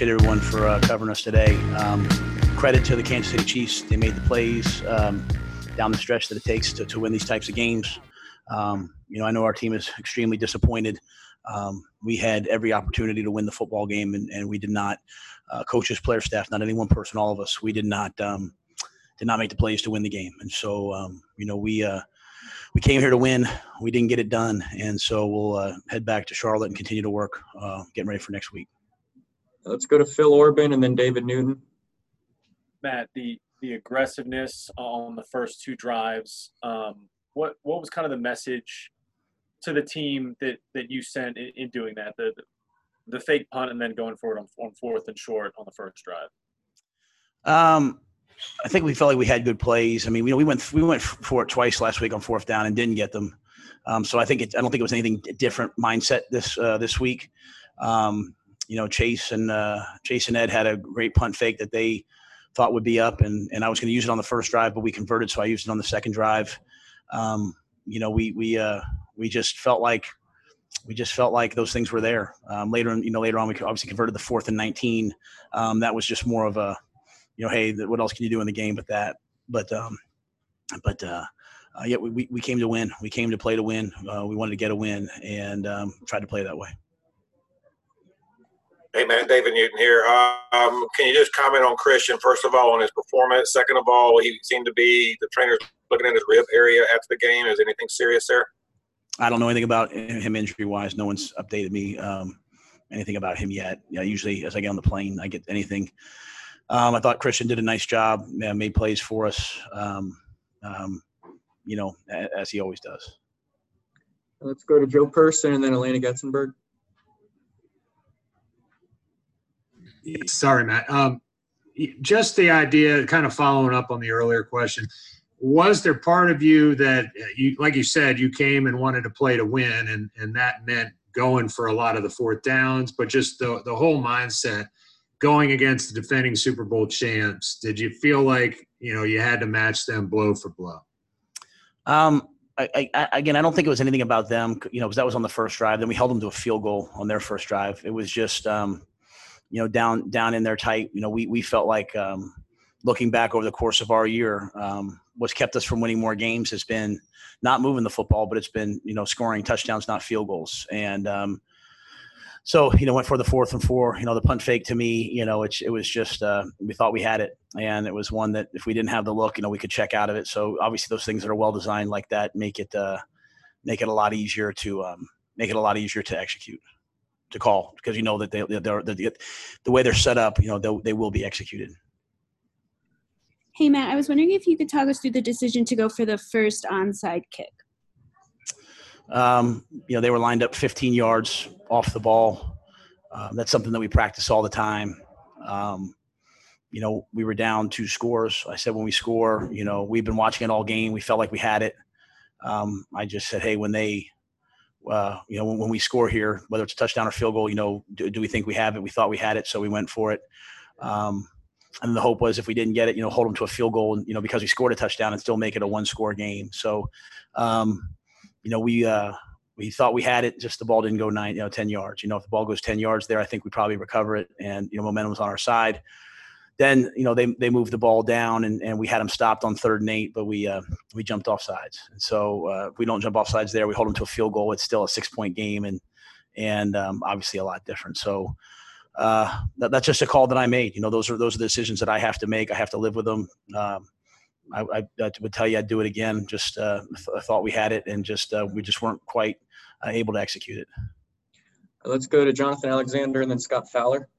appreciate everyone for uh, covering us today. Um, credit to the Kansas City Chiefs. They made the plays um, down the stretch that it takes to, to win these types of games. Um, you know, I know our team is extremely disappointed. Um, we had every opportunity to win the football game, and, and we did not. Uh, coaches, player, staff, not any one person, all of us, we did not um, did not make the plays to win the game. And so, um, you know, we uh, we came here to win. We didn't get it done, and so we'll uh, head back to Charlotte and continue to work, uh, getting ready for next week. Let's go to Phil Orban and then David Newton. Matt, the the aggressiveness on the first two drives. Um, what what was kind of the message to the team that that you sent in, in doing that? The the fake punt and then going forward on, on fourth and short on the first drive. Um, I think we felt like we had good plays. I mean, you know, we went we went for it twice last week on fourth down and didn't get them. Um, so I think it, I don't think it was anything different mindset this uh, this week. Um, you know, Chase and uh, Chase and Ed had a great punt fake that they thought would be up, and and I was going to use it on the first drive, but we converted, so I used it on the second drive. Um, you know, we we uh, we just felt like we just felt like those things were there. Um, later, on, you know, later on, we obviously converted the fourth and 19. Um, that was just more of a, you know, hey, what else can you do in the game but that? But, um, but, uh, uh, yeah, we, we came to win. We came to play to win. Uh, we wanted to get a win and um, tried to play that way. Hey man, David Newton here. Um, can you just comment on Christian first of all on his performance? Second of all, he seemed to be the trainers looking at his rib area after the game. Is anything serious there? I don't know anything about him injury wise. No one's updated me um, anything about him yet. You know, usually, as I get on the plane, I get anything. Um, I thought Christian did a nice job, made plays for us. Um, um, you know, as he always does. Let's go to Joe Person and then Alaina Getzenberg. Sorry, Matt. Um, just the idea, kind of following up on the earlier question, was there part of you that you, like you said, you came and wanted to play to win, and and that meant going for a lot of the fourth downs, but just the the whole mindset going against the defending Super Bowl champs. Did you feel like you know you had to match them blow for blow? Um, I, I, again, I don't think it was anything about them, you know, because that was on the first drive. Then we held them to a field goal on their first drive. It was just, um, you know, down down in there tight. You know, we we felt like um, looking back over the course of our year, um, what's kept us from winning more games has been not moving the football, but it's been you know scoring touchdowns, not field goals. And um, so you know went for the fourth and four. You know the punt fake to me, you know it, it was just uh, we thought we had it, and it was one that if we didn't have the look, you know we could check out of it. So obviously those things that are well designed like that make it uh, make it a lot easier to um, make it a lot easier to execute to call because you know that they they're, they're, the way they're set up, you know they, they will be executed. Hey Matt, I was wondering if you could talk us through the decision to go for the first onside kick. Um, you know they were lined up 15 yards off the ball. Um, that's something that we practice all the time. Um, you know, we were down two scores. I said when we score, you know, we've been watching it all game. We felt like we had it. Um, I just said, hey, when they uh, you know, when, when, we score here, whether it's a touchdown or field goal, you know, do, do, we think we have it? We thought we had it, so we went for it. Um, and the hope was if we didn't get it, you know, hold them to a field goal, and you know, because we scored a touchdown and still make it a one-score game. So, um, you know, we uh, we thought we had it, just the ball didn't go nine, you know, ten yards. You know, if the ball goes ten yards there, I think we probably recover it, and you know, momentum was on our side then you know they they moved the ball down and, and we had them stopped on third and eight, but we uh, we jumped off sides. And so uh, if we don't jump off sides there, we hold them to a field goal. It's still a six point game and and um, obviously a lot different. So uh, that, that's just a call that I made. You know, those are those are the decisions that I have to make. I have to live with them. Um, I, I, I, would tell you I'd do it again. Just uh, I thought we had it, and just uh, we just weren't quite uh, able to execute it. Let's go to Jonathan Alexander and then Scott Fowler.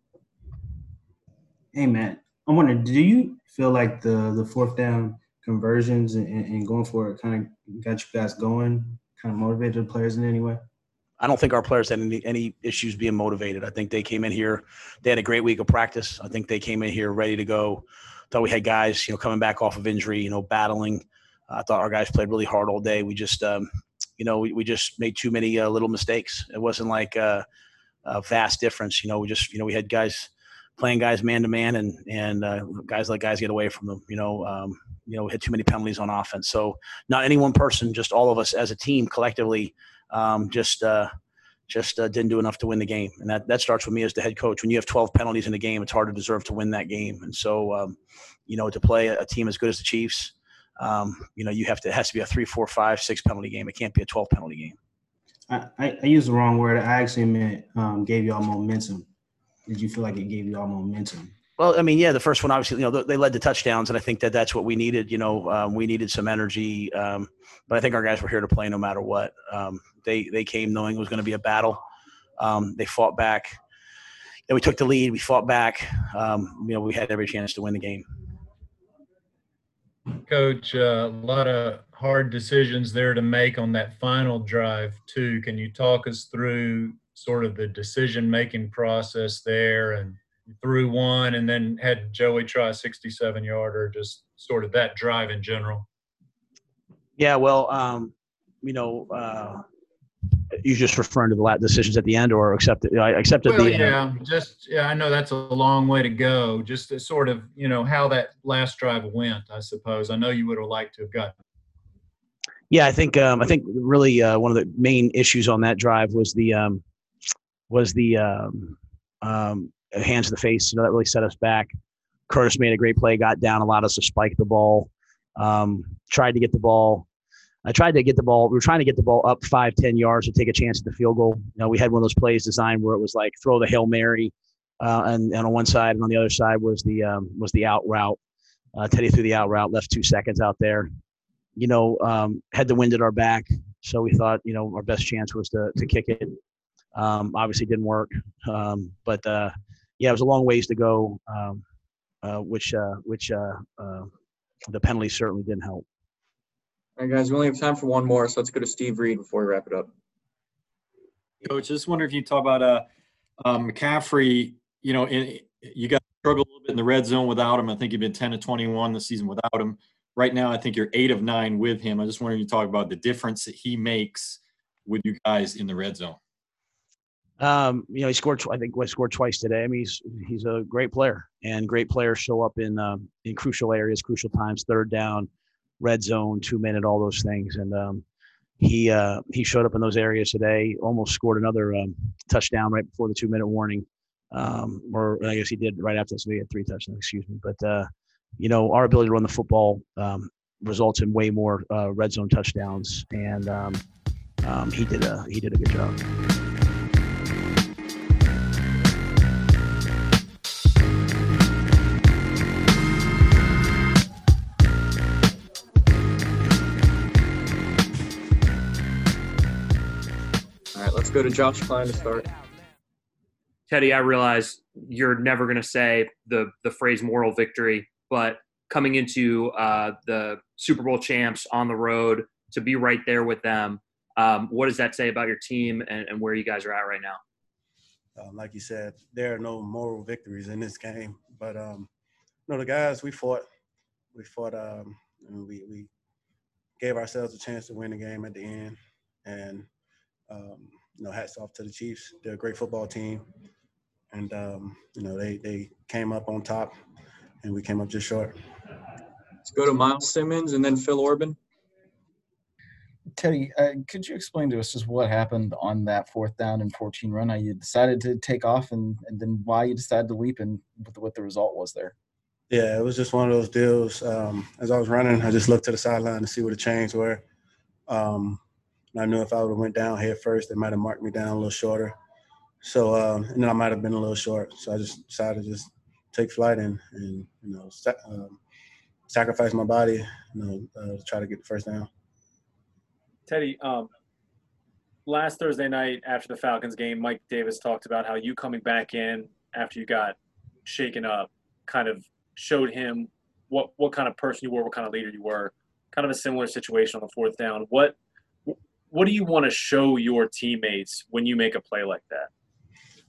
Hey Matt, I'm wondering, do you feel like the the fourth down conversions and, and going for it kind of got you guys going, kind of motivated the players in any way? I don't think our players had any, any issues being motivated. I think they came in here, they had a great week of practice. I think they came in here ready to go. Thought we had guys, you know, coming back off of injury, you know, battling. I thought our guys played really hard all day. We just, um, you know, we, we just made too many uh, little mistakes. It wasn't like uh, a vast difference. You know, we just, you know, we had guys playing guys man to man and and uh, guys let guys get away from them. You know, um, you know, hit too many penalties on offense. So not any one person, just all of us as a team collectively, um, just uh, just uh, didn't do enough to win the game. And that, that starts with me as the head coach. When you have 12 penalties in the game, it's hard to deserve to win that game. And so, um, you know, to play a, a team as good as the Chiefs, um, you know, you have to, it has to be a three, four, five, six penalty game. It can't be a 12 penalty game. I, I, I used the wrong word. I actually meant um, gave y'all momentum. Did you feel like it gave y'all momentum? Well, I mean, yeah, the first one obviously, you know, they led the touchdowns, and I think that that's what we needed. You know, um, we needed some energy, um, but I think our guys were here to play no matter what. Um, they they came knowing it was going to be a battle. Um, they fought back. And we took the lead. We fought back. Um, you know, we had every chance to win the game. Coach, uh, a lot of hard decisions there to make on that final drive too. Can you talk us through sort of the decision-making process there and through one and then had Joey try a 67 yarder, just sort of that drive in general? Yeah, well, um, you know, uh, you just referring to the last decisions at the end, or accepted? I accepted Well, the. uh, yeah, just yeah, I know that's a long way to go. Just sort of you know how that last drive went. I suppose I know you would have liked to have gotten. Yeah, I think um, I think really uh, one of the main issues on that drive was the um, was the um, um, hands to the face. You know, that really set us back. Curtis made a great play, got down, allowed us to spike the ball. Um, tried to get the ball. I tried to get the ball. We were trying to get the ball up five, ten yards to take a chance at the field goal. You know, we had one of those plays designed where it was like throw the hail mary, uh, and, and on one side and on the other side was the um, was the out route. Uh, Teddy threw the out route, left two seconds out there. You know, um, had the wind at our back, so we thought you know our best chance was to to kick it. Um, obviously, didn't work, um, but uh, yeah, it was a long ways to go, um, uh, which uh, which uh, uh, the penalty certainly didn't help. All right, guys, we only have time for one more, so let's go to Steve Reed before we wrap it up. Coach, just wonder if you talk about uh, um, McCaffrey. You know, in, you got struggled a little bit in the red zone without him. I think you've been ten to twenty-one the season without him. Right now, I think you're eight of nine with him. I just wanted you to talk about the difference that he makes with you guys in the red zone. Um, you know, he scored. I think scored twice today. I mean, he's he's a great player, and great players show up in um, in crucial areas, crucial times, third down, red zone, two minute, all those things. And um, he uh, he showed up in those areas today. Almost scored another um, touchdown right before the two minute warning, um, or I guess he did right after. So he had three touchdowns. Excuse me, but uh, you know, our ability to run the football um, results in way more uh, red zone touchdowns, and he did a he did a good job. Go to Josh Klein to start. Teddy, I realize you're never going to say the the phrase moral victory, but coming into uh, the Super Bowl champs on the road to be right there with them, um, what does that say about your team and, and where you guys are at right now? Um, like you said, there are no moral victories in this game. But um, know the guys we fought, we fought, um, and we we gave ourselves a chance to win the game at the end. And um, you know, hats off to the Chiefs. They're a great football team, and um, you know they they came up on top, and we came up just short. Let's go to Miles Simmons and then Phil Orban. Teddy, uh, could you explain to us just what happened on that fourth down and 14 run? How you decided to take off and, and then why you decided to leap and what the, what the result was there? Yeah, it was just one of those deals. Um, as I was running, I just looked to the sideline to see where the chains were. Um, and I knew if I would have went down head first, they might have marked me down a little shorter. So, um, and then I might have been a little short. So I just decided to just take flight and, and you know, sa- um, sacrifice my body, you know, uh, to try to get the first down. Teddy, um, last Thursday night after the Falcons game, Mike Davis talked about how you coming back in after you got shaken up kind of showed him what what kind of person you were, what kind of leader you were. Kind of a similar situation on the fourth down. What what do you want to show your teammates when you make a play like that?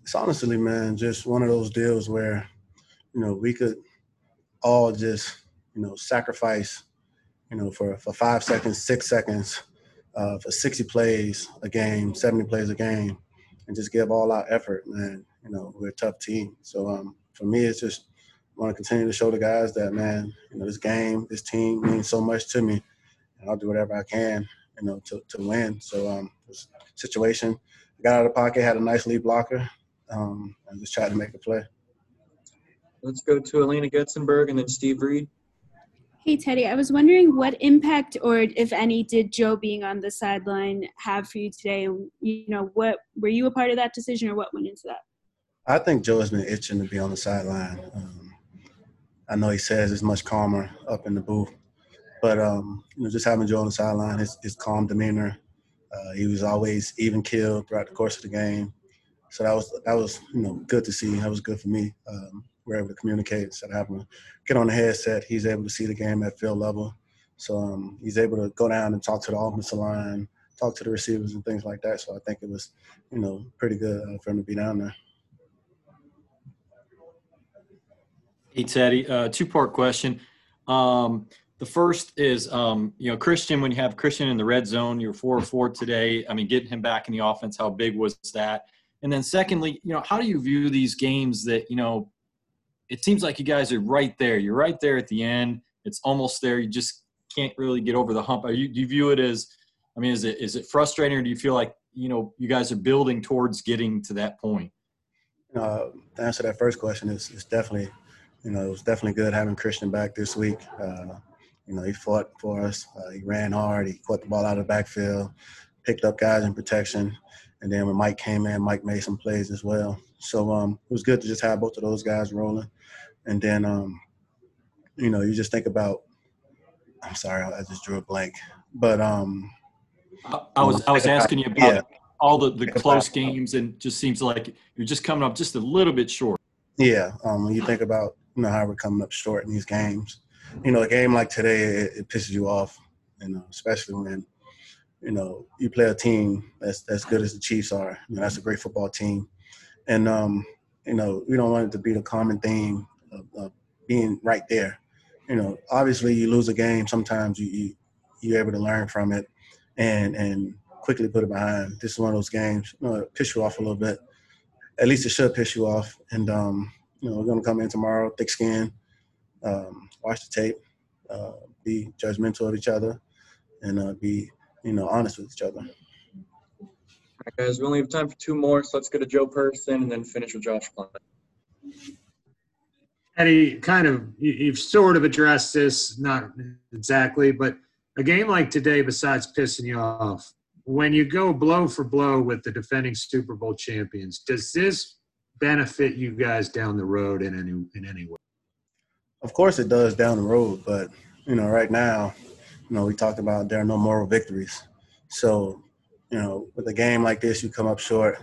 It's honestly, man, just one of those deals where, you know, we could all just, you know, sacrifice, you know, for, for five seconds, six seconds, uh, for 60 plays a game, 70 plays a game, and just give all our effort, man. You know, we're a tough team. So um, for me, it's just want to continue to show the guys that, man, you know, this game, this team means so much to me, and I'll do whatever I can, you know, to, to win. So um, this situation got out of pocket, had a nice lead blocker, um, and just tried to make a play. Let's go to Alaina Getzenberg and then Steve Reed. Hey Teddy, I was wondering what impact, or if any, did Joe being on the sideline have for you today? You know, what were you a part of that decision, or what went into that? I think Joe has been itching to be on the sideline. Um, I know he says it's much calmer up in the booth, but um, you know, just having Joe on the sideline, his, his calm demeanor, uh, he was always even killed throughout the course of the game. So that was that was you know good to see. That was good for me. Um, we're able to communicate instead of having to get on the headset. He's able to see the game at field level. So um, he's able to go down and talk to the offensive line, talk to the receivers and things like that. So I think it was, you know, pretty good uh, for him to be down there. Hey, Teddy, uh, two part question. Um, the first is, um, you know, Christian, when you have Christian in the red zone, you're four or four today. I mean, getting him back in the offense, how big was that? And then secondly, you know, how do you view these games that, you know, it seems like you guys are right there. You're right there at the end. It's almost there. You just can't really get over the hump. You, do you view it as, I mean, is it is it frustrating, or do you feel like you know you guys are building towards getting to that point? Uh, to answer that first question, is it's definitely, you know, it was definitely good having Christian back this week. Uh, you know, he fought for us. Uh, he ran hard. He caught the ball out of the backfield, picked up guys in protection, and then when Mike came in, Mike made some plays as well. So um, it was good to just have both of those guys rolling. And then, um, you know, you just think about. I'm sorry, I just drew a blank. But um, I, was I was asking you about Yeah. all the, the close games, and just seems like you're just coming up just a little bit short. Yeah, um, when you think about you know how we're coming up short in these games, you know, a game like today it, it pisses you off, you know, especially when you know you play a team that's as good as the Chiefs are. You know, that's a great football team, and um, you know we don't want it to be the common theme of, of being right there. You know, obviously you lose a game, sometimes you, you you're able to learn from it, and and quickly put it behind. This is one of those games, you know, it piss you off a little bit. At least it should piss you off, and um, you know, we're gonna come in tomorrow, thick skin, um, watch the tape, uh, be judgmental of each other, and uh, be you know honest with each other. All right, guys, we only have time for two more, so let's go to Joe Person and then finish with Josh Clement. Eddie, kind of, you- you've sort of addressed this, not exactly, but a game like today, besides pissing you off, when you go blow for blow with the defending Super Bowl champions, does this benefit you guys down the road in any in any way? Of course, it does down the road, but you know, right now, you know, we talked about there are no moral victories. So, you know, with a game like this, you come up short.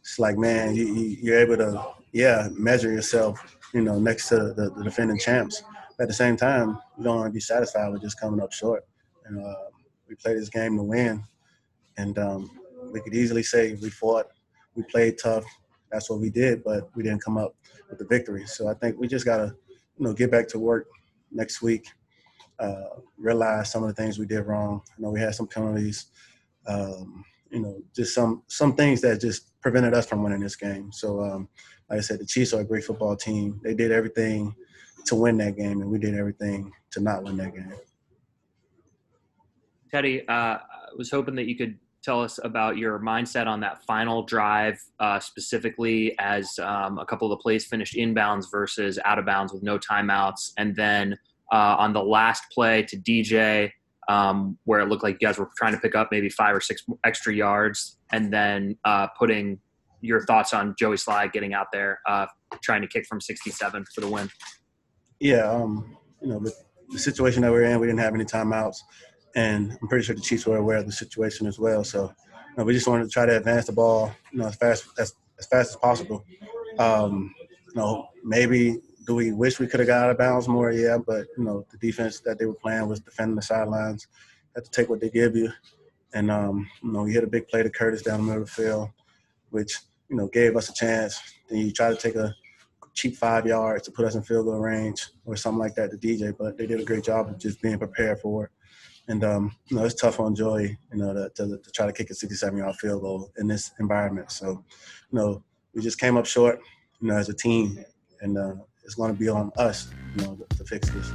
It's like, man, you, you you're able to, yeah, measure yourself, you know, next to the, the defending champs. But at the same time, you don't want to be satisfied with just coming up short. And uh, we played this game to win, and um, we could easily say we fought, we played tough. That's what we did, but we didn't come up with the victory. So I think we just gotta you know, get back to work next week. Uh, realize some of the things we did wrong. You know, we had some penalties. Um, you know, just some some things that just prevented us from winning this game. So, um, like I said, the Chiefs are a great football team. They did everything to win that game, and we did everything to not win that game. Teddy, uh, I was hoping that you could tell us about your mindset on that final drive, uh, specifically as um, a couple of the plays finished inbounds versus out of bounds with no timeouts, and then uh, on the last play to DJ, um, where it looked like you guys were trying to pick up maybe five or six extra yards, and then uh, putting your thoughts on Joey Slye getting out there, uh, trying to kick from 67 for the win. Yeah, um, you know, with the situation that we're in, we didn't have any timeouts, and I'm pretty sure the Chiefs were aware of the situation as well. So, you know, we just wanted to try to advance the ball, you know, as fast as as fast as possible. Um, you know, maybe do we wish we could have got out of bounds more? Yeah, but you know, the defense that they were playing was defending the sidelines. Had to take what they give you, and um, you know, we hit a big play to Curtis down the middle of the field, which you know gave us a chance. Then you try to take a cheap five yards to put us in field goal range or something like that to DJ, but they did a great job of just being prepared for it. And um, you know, it's tough on Joey, you know, to, to, to try to kick a 67-yard field goal in this environment. So, you know, we just came up short, you know, as a team, and uh, it's going to be on us, you know, to, to fix this.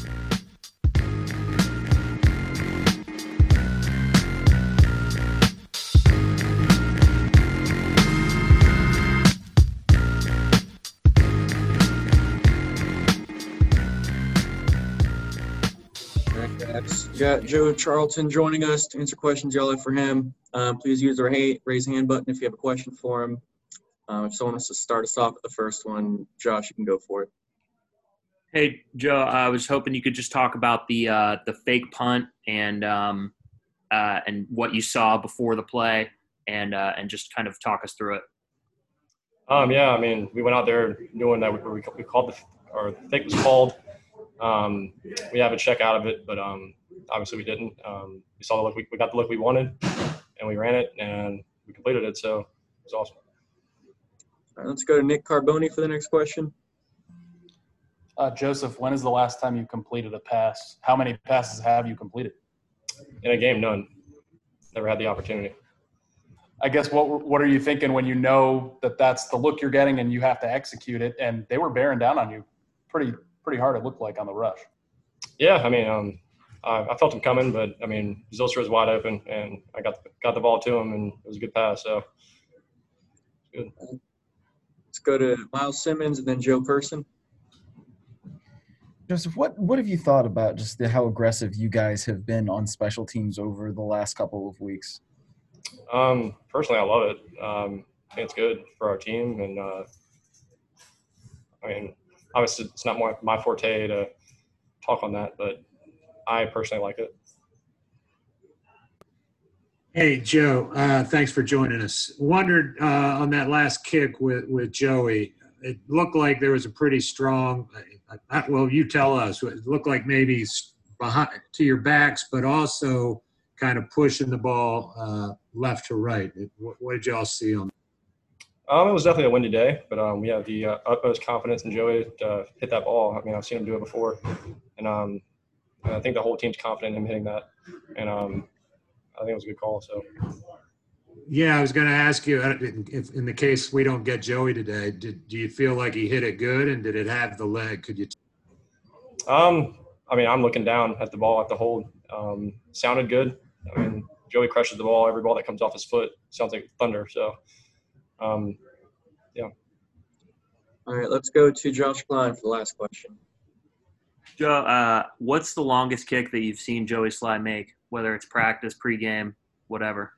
Got Joe Charlton joining us to answer questions y'all have for him. Um, please use our hey, raise hand button if you have a question for him. Um, if someone wants to start us off with the first one, Josh, you can go for it. Hey Joe, I was hoping you could just talk about the uh, the fake punt and um, uh, and what you saw before the play, and uh, and just kind of talk us through it. Um, yeah, I mean, we went out there knowing that we, we called the or the fake was called. Um, we have a check out of it, but um, obviously we didn't. Um, we saw the look, we, we got the look we wanted, and we ran it, and we completed it. So it was awesome. All right, let's go to Nick Carboni for the next question. Uh, Joseph, when is the last time you completed a pass? How many passes have you completed? In a game, none. Never had the opportunity. I guess what what are you thinking when you know that that's the look you're getting and you have to execute it? And they were bearing down on you, pretty pretty hard. It looked like on the rush. Yeah, I mean, um, I, I, felt him coming, but I mean, Zylstra was wide open, and I got got the ball to him, and it was a good pass. So good. Let's go to Miles Simmons and then Joe Person. Joseph, what what have you thought about just the, how aggressive you guys have been on special teams over the last couple of weeks? Um, personally, I love it. Um, I think it's good for our team, and uh, I mean, obviously, it's not my, my forte to talk on that, but I personally like it. Hey Joe, uh, thanks for joining us. Wondered uh, on that last kick with with Joey, it looked like there was a pretty strong. Uh, well, you tell us. It looked like maybe behind to your backs, but also kind of pushing the ball uh, left to right. What, what, did y'all see on? Um, it was definitely a windy day, but um, we have the uh, utmost confidence in Joey to hit that ball. I mean, I've seen him do it before, and um, I think the whole team's confident in him hitting that, and um, I think it was a good call. So. Yeah, I was going to ask you uh, if, in the case we don't get Joey today, did, do you feel like he hit it good, and did it have the leg? Could you? T- um, I mean, I'm looking down at the ball at the hold. Um, sounded good. I mean, Joey crushes the ball. Every ball that comes off his foot sounds like thunder. So, um, yeah. All right, let's go to Josh Klein for the last question. Joe, uh, what's the longest kick that you've seen Joey Slye make, whether it's practice, pregame, whatever?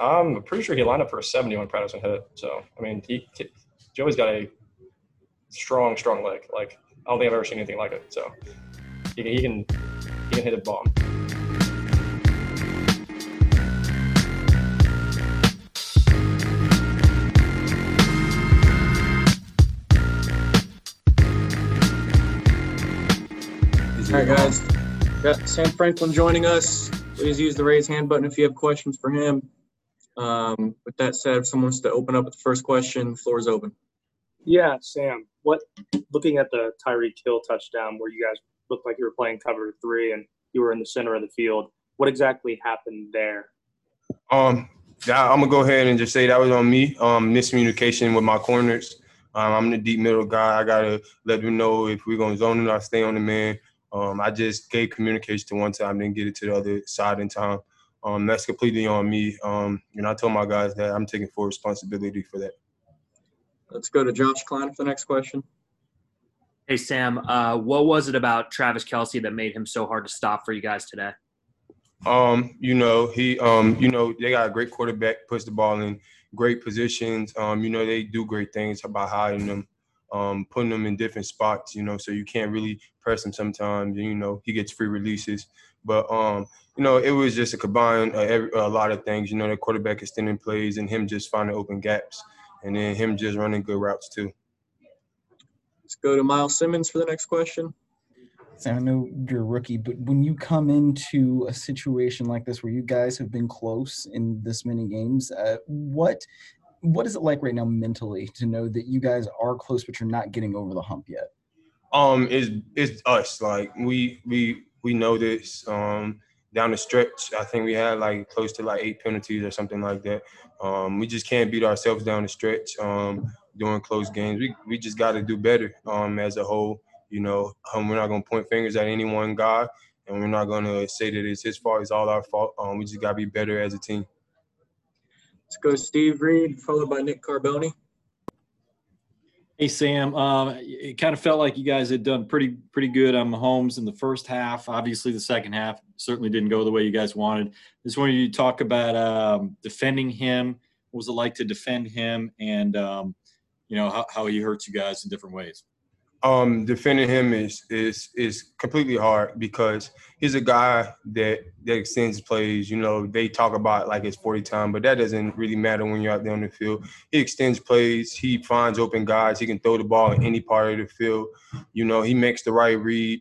I'm pretty sure he lined up for a 70 when practice and hit it. So, I mean, he, Joey's got a strong, strong leg. Like, I don't think I've ever seen anything like it. So, he, he can he can hit a bomb. All right, guys. Got Sam Franklin joining us. Please use the raise hand button if you have questions for him. Um, with that said, if someone wants to open up with the first question, the floor is open. Yeah, Sam. What looking at the Tyreek Hill touchdown where you guys looked like you were playing cover three and you were in the center of the field, what exactly happened there? Um, I'm gonna go ahead and just say that was on me. Um, miscommunication with my corners. Um, I'm the deep middle guy. I gotta let them know if we're gonna zone it I stay on the man. Um, I just gave communication to one time, then get it to the other side in time. Um, that's completely on me. Um, and I told my guys that I'm taking full responsibility for that. Let's go to Josh Klein for the next question. Hey Sam, uh, what was it about Travis Kelce that made him so hard to stop for you guys today? Um, you know, he, um, you know, they got a great quarterback, puts the ball in great positions. Um, you know, they do great things about hiding them um, putting them in different spots, you know, so you can't really press him sometimes. And, you know, he gets free releases. But, um, you know, it was just a combine uh, a lot of things. You know, the quarterback extending plays and him just finding open gaps and then him just running good routes too. Let's go to Miles Simmons for the next question. Sam, I know you're a rookie, but when you come into a situation like this where you guys have been close in this many games, uh, what what is it like right now mentally to know that you guys are close but you're not getting over the hump yet? Um it's it's us. Like we we we know this um down the stretch. I think we had like close to like eight penalties or something like that. Um we just can't beat ourselves down the stretch um during close games. We we just got to do better um as a whole you know. Um, we're not to point fingers at any one guy and we're not to say that it's his fault it's all our fault. Um we just got to be better as a team Let's go Steve Reed, followed by Nick Carboni. Hey Sam, um, it kind of felt like you guys had done pretty pretty good on Mahomes in the first half. Obviously, the second half certainly didn't go the way you guys wanted. Just wanted you to talk about um, defending him. What was it like to defend him, and um, you know how, how he hurts you guys in different ways? Um, defending him is is is completely hard because he's a guy that that extends plays. You know, they talk about like it's 40 time, but that doesn't really matter when you're out there on the field. He extends plays. He finds open guys. He can throw the ball in any part of the field. You know, he makes the right read.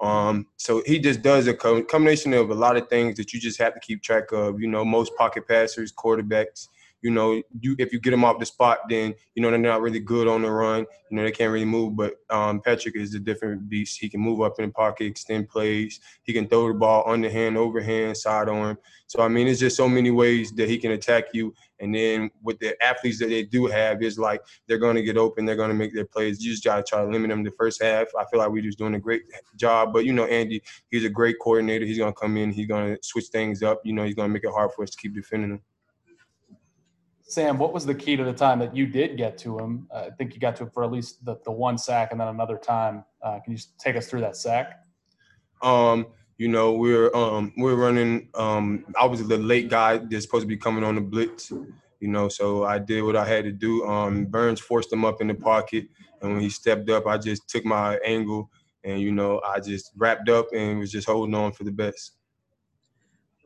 Um, so he just does a co- combination of a lot of things that you just have to keep track of. You know, most pocket passers, quarterbacks, you know, you if you get them off the spot, then you know they're not really good on the run. You know, they can't really move. But um, Patrick is a different beast. He can move up in the pocket, extend plays. He can throw the ball underhand, overhand, side arm. So I mean, it's just so many ways that he can attack you. And then with the athletes that they do have, is like they're going to get open, they're going to make their plays. You just got to try to limit them the first half. I feel like we're just doing a great job. But you know, Andy, he's a great coordinator. He's going to come in. He's going to switch things up. You know, he's going to make it hard for us to keep defending him. Sam, what was the key to the time that you did get to him? Uh, I think you got to him for at least the, the one sack and then another time. Uh, can you just take us through that sack? Um, you know, we're um we're running um I was the late guy that's supposed to be coming on the blitz, you know, so I did what I had to do. Um Burns forced him up in the pocket and when he stepped up, I just took my angle and you know, I just wrapped up and was just holding on for the best.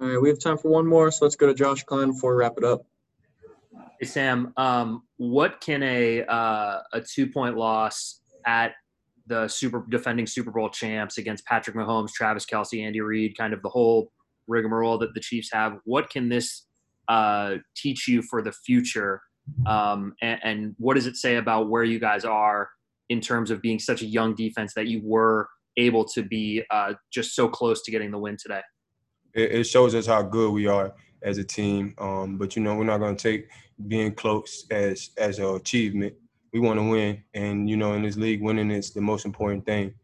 All right, we have time for one more, so let's go to Josh Klein before we wrap it up. Hey Sam, um, what can a uh, a two point loss at the super defending Super Bowl champs against Patrick Mahomes, Travis Kelce, Andy Reid, kind of the whole rigmarole that the Chiefs have? What can this uh, teach you for the future? Um, and, and what does it say about where you guys are in terms of being such a young defense that you were able to be uh, just so close to getting the win today? It, it shows us how good we are as a team. Um, but you know, we're not going to take being close as as an achievement. We want to win, and you know, in this league, winning is the most important thing,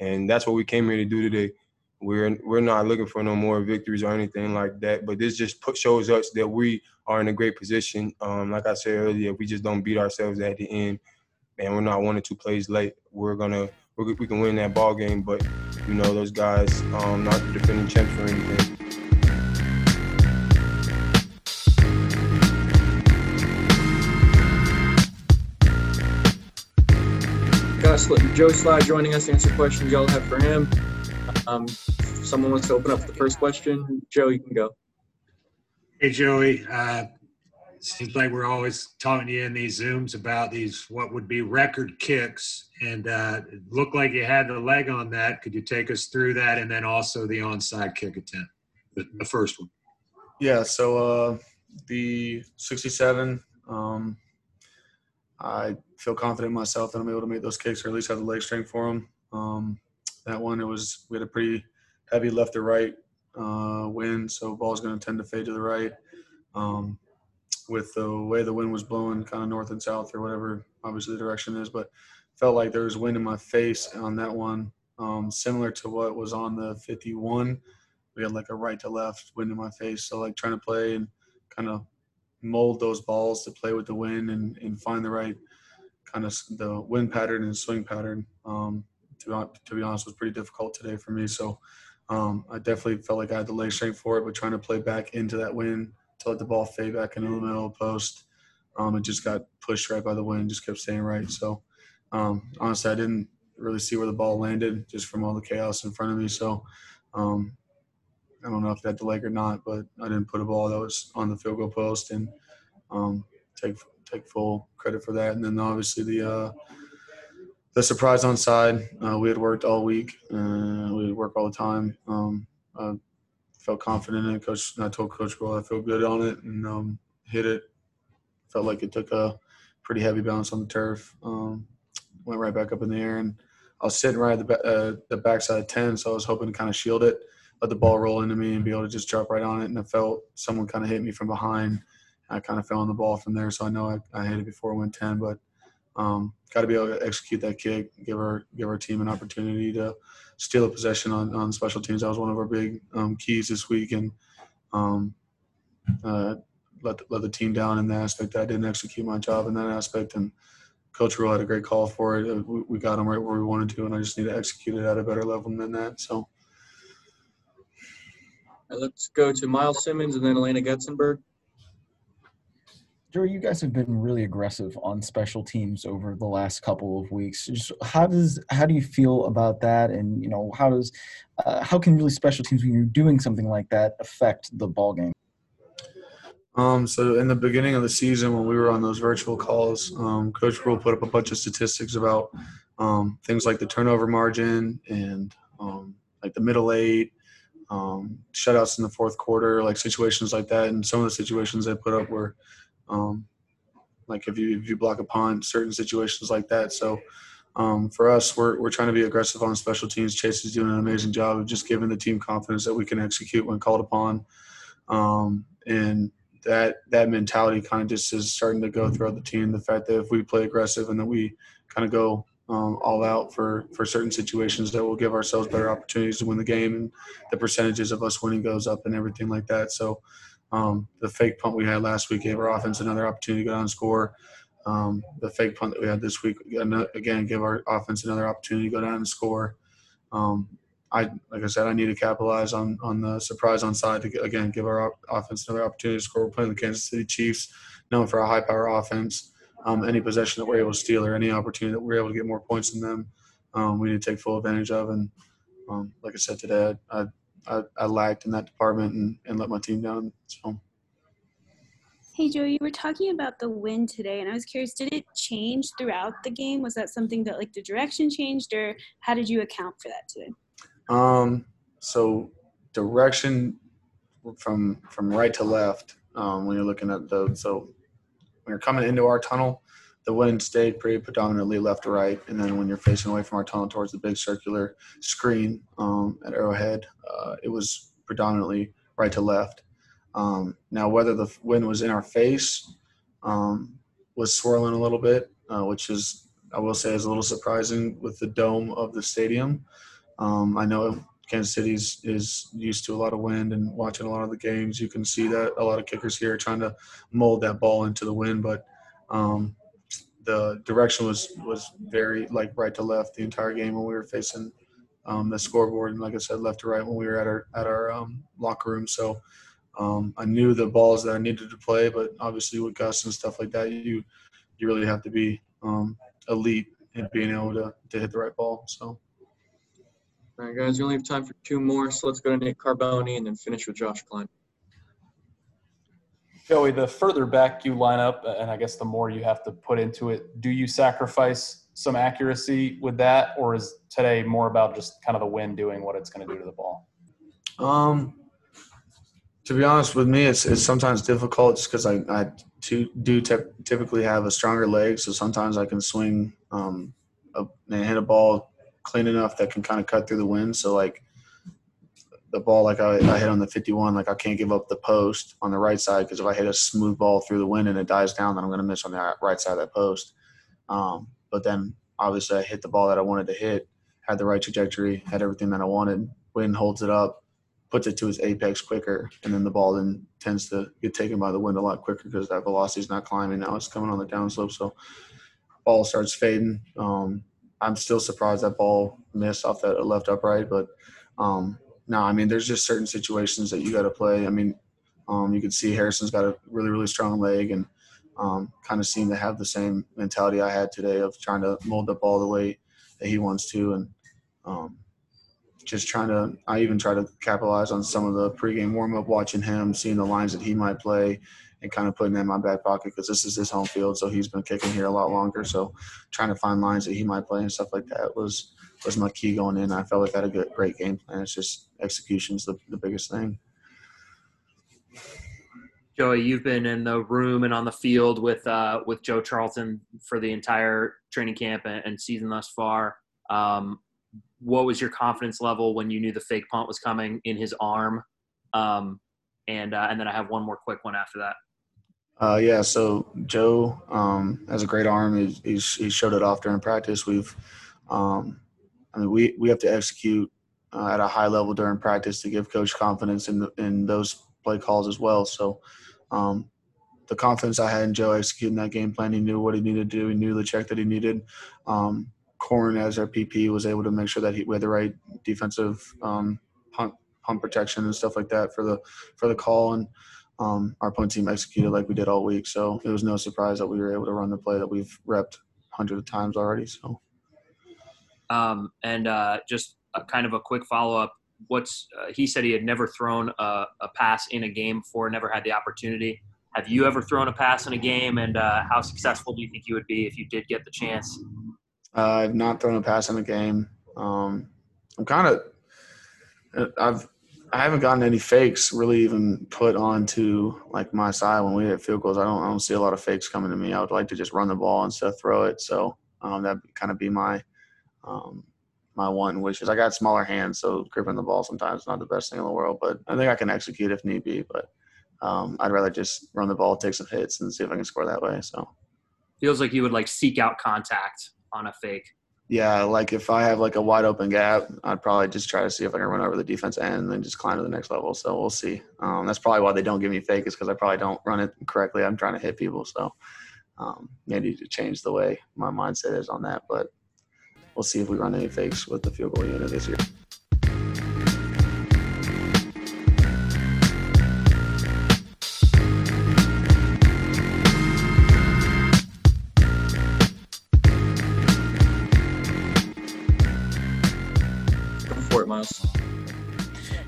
and that's what we came here to do today. We're we're not looking for no more victories or anything like that, but this just put, shows us that we are in a great position. Um, like I said earlier, we just don't beat ourselves at the end, and we're not one or two plays late. We're gonna we can win that ball game, but you know those guys um, not the defending champs or anything. Got Joe Slye joining us to answer questions y'all have for him. Um, if someone wants to open up the first question, Joe, you can go. Hey, Joey. Uh, seems like we're always talking to you in these Zooms about these what would be record kicks, and uh, it looked like you had the leg on that. Could you take us through that, and then also the onside kick attempt, the, the first one? Yeah. So uh, the 67. Um, I feel confident in myself that I'm able to make those kicks, or at least have the leg strength for them. Um, that one, it was we had a pretty heavy left to right uh, wind, so ball's going to tend to fade to the right. Um, with the way the wind was blowing, kind of north and south or whatever, obviously the direction is, but felt like there was wind in my face on that one, um, similar to what was on the 51. We had like a right to left wind in my face, so like trying to play and kind of mold those balls to play with the wind and, and find the right kind of the wind pattern and swing pattern. Um, to, to be honest, was pretty difficult today for me. So um, I definitely felt like I had the leg strength for it, but trying to play back into that wind to let the ball fade back into the middle of the post, um, it just got pushed right by the wind, just kept staying right. So um, honestly, I didn't really see where the ball landed just from all the chaos in front of me. So um, I don't know if that the leg or not, but I didn't put a ball that was on the field goal post and um, take take full credit for that. And then obviously the uh, the surprise on side, uh, we had worked all week. Uh, we work all the time. Um, I felt confident in it. Coach, I told Coach Rhule I feel good on it and um, hit it. Felt like it took a pretty heavy bounce on the turf. Um, went right back up in the air and I was sitting right at the, uh, the backside of 10, so I was hoping to kind of shield it let the ball roll into me and be able to just drop right on it. And I felt someone kind of hit me from behind. I kind of fell on the ball from there, so I know I, I hit it before it went ten. But um, got to be able to execute that kick, give our give our team an opportunity to steal a possession on, on special teams. That was one of our big um, keys this week, and um, uh, let the, let the team down in that aspect I didn't execute my job in that aspect. And Coach Rhule had a great call for it. We, we got them right where we wanted to, and I just need to execute it at a better level than that. So. Right, let's go to Miles Simmons and then Alaina Getzenberg. Joey, you guys have been really aggressive on special teams over the last couple of weeks. Just how does how do you feel about that? And you know, how does uh, how can really special teams when you're doing something like that affect the ball game? Um, so in the beginning of the season, when we were on those virtual calls, um, Coach Rhule put up a bunch of statistics about um, things like the turnover margin and um, like the middle eight, um, shutouts in the fourth quarter, like situations like that. And some of the situations they put up were um, like if you if you block a punt, certain situations like that. So um, for us, we're we're trying to be aggressive on special teams. Chase is doing an amazing job of just giving the team confidence that we can execute when called upon, um, and that that mentality kind of just is starting to go throughout the team. The fact that if we play aggressive and that we kind of go um, all out for for certain situations, that will give ourselves better opportunities to win the game, and the percentages of us winning goes up and everything like that. So um, the fake punt we had last week gave our offense another opportunity to go down and score. Um, the fake punt that we had this week again gave our offense another opportunity to go down and score. Um, I like I said, I need to capitalize on on the surprise on side to again give our offense another opportunity to score. We're playing the Kansas City Chiefs, known for a high power offense. Um, any possession that we're able to steal or any opportunity that we're able to get more points than them, um, we need to take full advantage of. And um, like I said today, I, I, I lacked in that department and, and let my team down. So. Hey, Joe, you were talking about the win today, and I was curious, did it change throughout the game? Was that something that like the direction changed, or how did you account for that today? Um, so direction from from right to left um, when you're looking at the so when you're coming into our tunnel, the wind stayed pretty predominantly left to right. And then when you're facing away from our tunnel towards the big circular screen um, at Arrowhead, uh, it was predominantly right to left. Um, now, whether the wind was in our face, um, was swirling a little bit, uh, which is, I will say, is a little surprising with the dome of the stadium. Um, I know Kansas City is used to a lot of wind and watching a lot of the games. You can see that a lot of kickers here are trying to mold that ball into the wind, but um, the direction was was very like right to left the entire game when we were facing um, the scoreboard, and like I said, left to right when we were at our at our um, locker room. So um, I knew the balls that I needed to play, but obviously with Gus and stuff like that, you you really have to be um, elite in being able to to hit the right ball. So. All right, guys, we only have time for two more, so let's go to Nate Carboni and then finish with Josh Klein. Joey, the further back you line up, and I guess the more you have to put into it, do you sacrifice some accuracy with that, or is today more about just kind of the wind doing what it's going to do to the ball? Um, to be honest with me, it's it's sometimes difficult just because I I do typically have a stronger leg, so sometimes I can swing um, a, and hit a ball clean enough that can kind of cut through the wind. So like the ball like I, I, hit on the 51, like I can't give up the post on the right side because if I hit a smooth ball through the wind and it dies down, then I'm going to miss on the right side of that post. Um, but then obviously I hit the ball that I wanted to hit, had the right trajectory, had everything that I wanted. Wind holds it up, puts it to its apex quicker, and then the ball then tends to get taken by the wind a lot quicker because that velocity is not climbing now; it's coming on the downslope. So ball starts fading. Um, I'm still surprised that ball missed off that left upright, but um, no, I mean, there's just certain situations that you got to play. I mean, um, you can see Harrison's got a really, really strong leg and um, kind of seem to have the same mentality I had today of trying to mold the ball the way that he wants to. And um, just trying to, I even try to capitalize on some of the pregame warm up, watching him, seeing the lines that he might play and kind of putting that in my back pocket because this is his home field. So he's been kicking here a lot longer. So trying to find lines that he might play and stuff like that was was my key going in. I felt like I had a good, great game plan. It's just execution's the, the biggest thing. Joey, you've been in the room and on the field with uh, with Joe Charlton for the entire training camp and, season thus far. Um, what was your confidence level when you knew the fake punt was coming in his arm? Um, and uh, and then I have one more quick one after that. Uh, yeah, so Joe um, has a great arm. He's, he's, he showed it off during practice. We've um, I mean, we, we have to execute uh, at a high level during practice to give coach confidence in, the, in those play calls as well. So um, the confidence I had in Joe executing that game plan. He knew what he needed to do. He knew the check that he needed. Um, Corn as our PP was able to make sure that he had the right defensive um, protection and stuff like that for the for the call and um, our punt team executed like we did all week. So it was no surprise that we were able to run the play that we've repped hundreds of times already. So Um, and uh, just a, kind of a quick follow up. What's uh, he said he had never thrown a, a pass in a game before, never had the opportunity. Have you ever thrown a pass in a game, and uh, how successful do you think you would be if you did get the chance? uh, I've not thrown a pass in a game. Um, I'm kind of I've I haven't gotten any fakes really even put onto like my side when we hit field goals. I don't I don't see a lot of fakes coming to me. I would like to just run the ball instead of throw it. So um, that kind of be my um, my one wish is I got smaller hands, so gripping the ball sometimes is not the best thing in the world. But I think I can execute if need be. But um, I'd rather just run the ball, take some hits, and see if I can score that way. So Feels like you would like seek out contact on a fake. Yeah, like if I have like a wide open gap, I'd probably just try to see if I can run over the defense end and then just climb to the next level. So we'll see. Um, that's probably why they don't give me fake is because I probably don't run it correctly. I'm trying to hit people, so um, maybe to change the way my mindset is on that. But we'll see if we run any fakes with the field goal unit this year.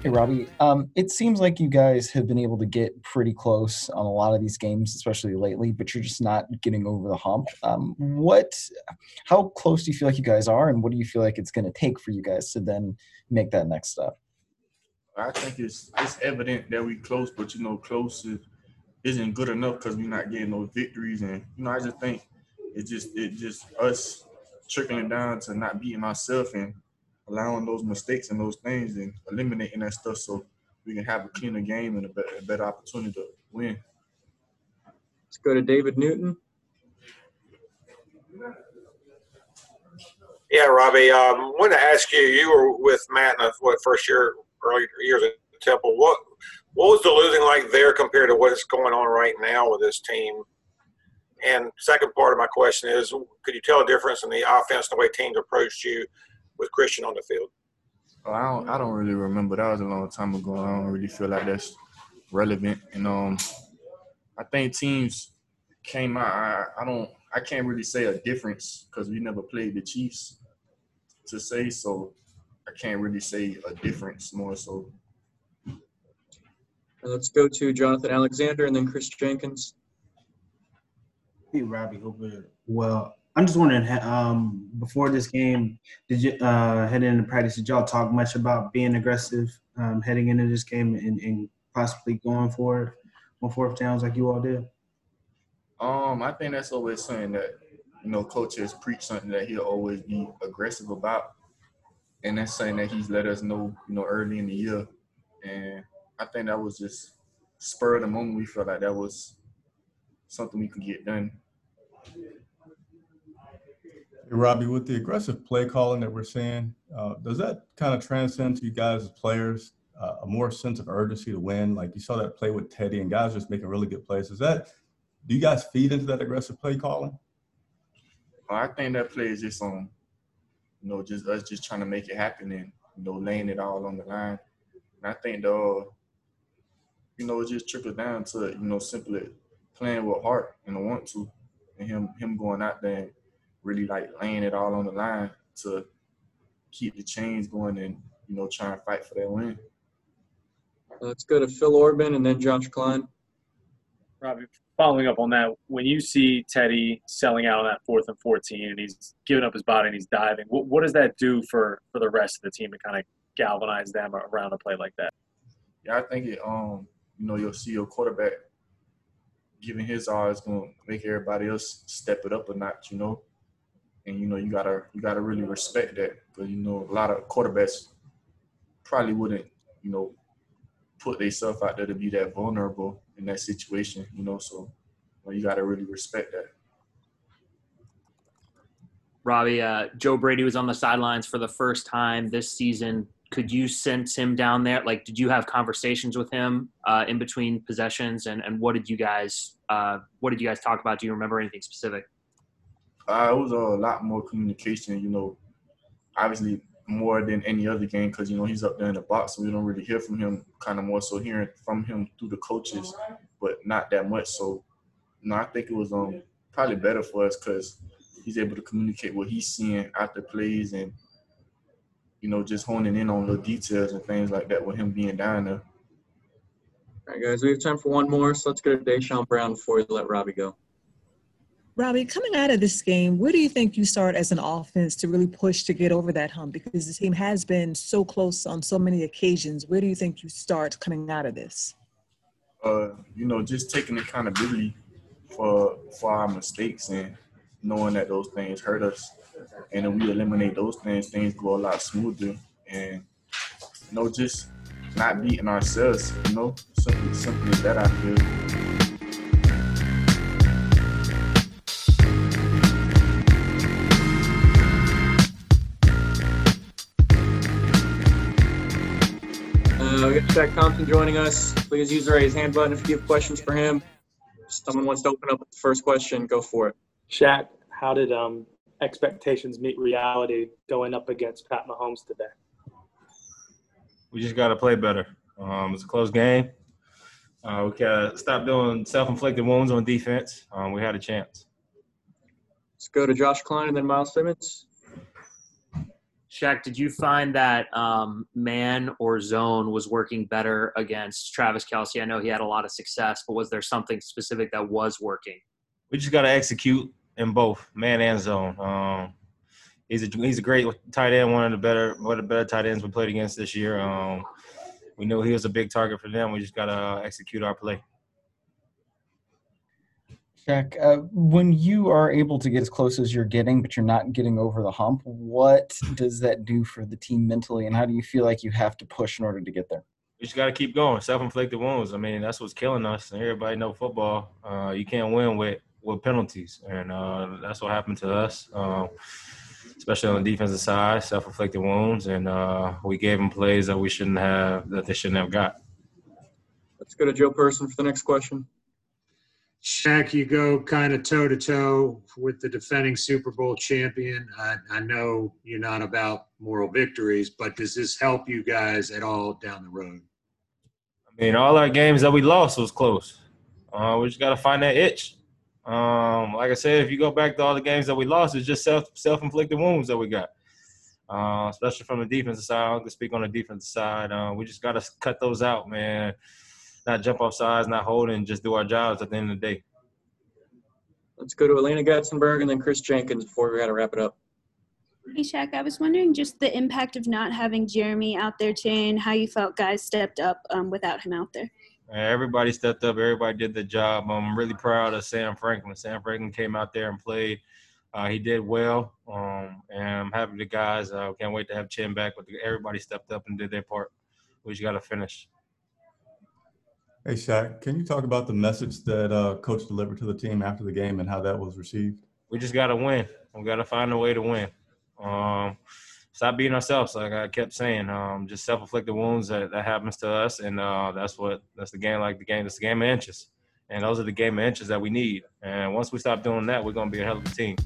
Hey, Robbie. Um, it seems like you guys have been able to get pretty close on a lot of these games, especially lately, but you're just not getting over the hump. Um, what, how close do you feel like you guys are, and what do you feel like it's going to take for you guys to then make that next step? I think it's it's evident that we're close, but you know, close is, isn't good enough because we're not getting those victories. And you know, I just think it just it just us trickling down to not beating myself and allowing those mistakes and those things and eliminating that stuff so we can have a cleaner game and a better, a better opportunity to win. Let's go to David Newton. Yeah, Robbie. Um, want to ask you. You were with Matt in the what first year, early years at Temple. What what was the losing like there compared to what's going on right now with this team? And second part of my question is, could you tell a difference in the offense the way teams approached you with Christian on the field? Well, I don't I don't really remember. That was a long time ago. I don't really feel like that's relevant. And um, I think teams came out. I, I don't. I can't really say a difference because we never played the Chiefs to say so. I can't really say a difference more so. Uh, Let's go to Jonathan Alexander and then Chris Jenkins. Hey, Robbie, hope you're well. I'm just wondering, um, before this game, did you uh, head into practice? Did y'all talk much about being aggressive um, heading into this game and, and possibly going for it on fourth downs like you all did? Um, I think that's always something that you know, coach has preached something that he'll always be aggressive about, and that's something that he's let us know, you know, early in the year. And I think that was just spur of the moment. We felt like that was something we could get done. Hey, Robbie, with the aggressive play calling that we're seeing, uh, does that kind of transcend to you guys as players uh, a more sense of urgency to win? Like you saw that play with Teddy and guys just making really good plays. Is that do you guys feed into that aggressive play calling? I think that play is just on, you know, just us just trying to make it happen and you know laying it all on the line. And I think the, you know, it just trickles down to you know simply playing with heart and want to, and him him going out there really like laying it all on the line to keep the chains going and you know try and fight for that win. Let's go to Phil Orban and then Josh Klein. Robbie, following up on that, when you see Teddy selling out on that fourth and 14 and he's giving up his body and he's diving, what, what does that do for, for the rest of the team to kind of galvanize them around a play like that? Yeah, I think it. Um, you know, you'll see your quarterback giving his all is going to make everybody else step it up a notch. You know, and you know you gotta you gotta really respect that because you know a lot of quarterbacks probably wouldn't you know put themselves out there to be that vulnerable in that situation. You know, so well, you gotta really respect that. Robbie, uh, Joe Brady was on the sidelines for the first time this season could you sense him down there? Like, did you have conversations with him uh, in between possessions, and and what did you guys uh, what did you guys talk about? Do you remember anything specific? Uh, it was a lot more communication. You know, obviously more than any other game because you know he's up there in the box, so we don't really hear from him. Kind of more so hearing from him through the coaches, but not that much. So, you know, I think it was um probably better for us because he's able to communicate what he's seeing after plays and you know just honing in on the details and things like that with him being down there. All right, guys, we have time for one more, so let's go to Deshaun Brown before we let Robbie go. Robbie, coming out of this game, where do you think you start as an offense to really push to get over that hump? Because the team has been so close on so many occasions. Where do you think you start coming out of this? Uh, you know, just taking accountability for for our mistakes and knowing that those things hurt us. And if we eliminate those things, things go a lot smoother. And you know, just not beating ourselves, you know, simply simply that I feel. We got Shaq Thompson joining us. Please use the raise hand button if you have questions for him. If someone wants to open up the first question, go for it. Shaq, how did um, expectations meet reality going up against Pat Mahomes today? We just got to play better. Um, it's a close game. Uh, we got to stop doing self-inflicted wounds on defense. Um, we had a chance. Let's go to Josh Klein and then Miles Simmons. Shaq, did you find that um, man or zone was working better against Travis Kelce? I know he had a lot of success, but was there something specific that was working? We just got to execute in both man and zone. Um, he's a he's a great tight end, one of the better one of the better tight ends we played against this year. Um, we knew he was a big target for them. We just got to execute our play. Shaq, uh, when you are able to get as close as you're getting, but you're not getting over the hump, what does that do for the team mentally, and how do you feel like you have to push in order to get there? We just got to keep going. Self-inflicted wounds. I mean, that's what's killing us. And everybody know football. Uh, you can't win with with penalties, and uh, that's what happened to us. Um, especially on the defensive side, self-inflicted wounds, and uh, we gave them plays that we shouldn't have, that they shouldn't have got. Let's go to Joe Person for the next question. Shaq, you go kind of toe to toe with the defending Super Bowl champion. I, I know you're not about moral victories, but does this help you guys at all down the road? I mean, all our games that we lost was close. Uh, we just got to find that itch. Um, like I said, if you go back to all the games that we lost, it's just self self inflicted wounds that we got. Uh, especially from the defensive side. I can speak on the defensive side. Uh, we just got to cut those out, man. Not jump off sides, not holding, just do our jobs at the end of the day. Let's go to Alaina Getzenberg and then Chris Jenkins before we got to wrap it up. Hey Shaq, I was wondering just the impact of not having Jeremy out there today and how you felt guys stepped up um, without him out there. Everybody stepped up. Everybody did the job. I'm really proud of Sam Franklin. Sam Franklin came out there and played. Uh, he did well, um, and I'm happy the guys. I uh, can't wait to have Chinn back. But everybody stepped up and did their part. We just got to finish. Hey, Shaq, can you talk about the message that uh, Coach delivered to the team after the game and how that was received? We just got to win. We got to find a way to win. Um, stop being ourselves, like I kept saying. Um, just self-inflicted wounds that, that happens to us, and uh, that's what that's the game. Like the game, it's the game of inches, and those are the game of inches that we need. And once we stop doing that, we're gonna be a hell of a team.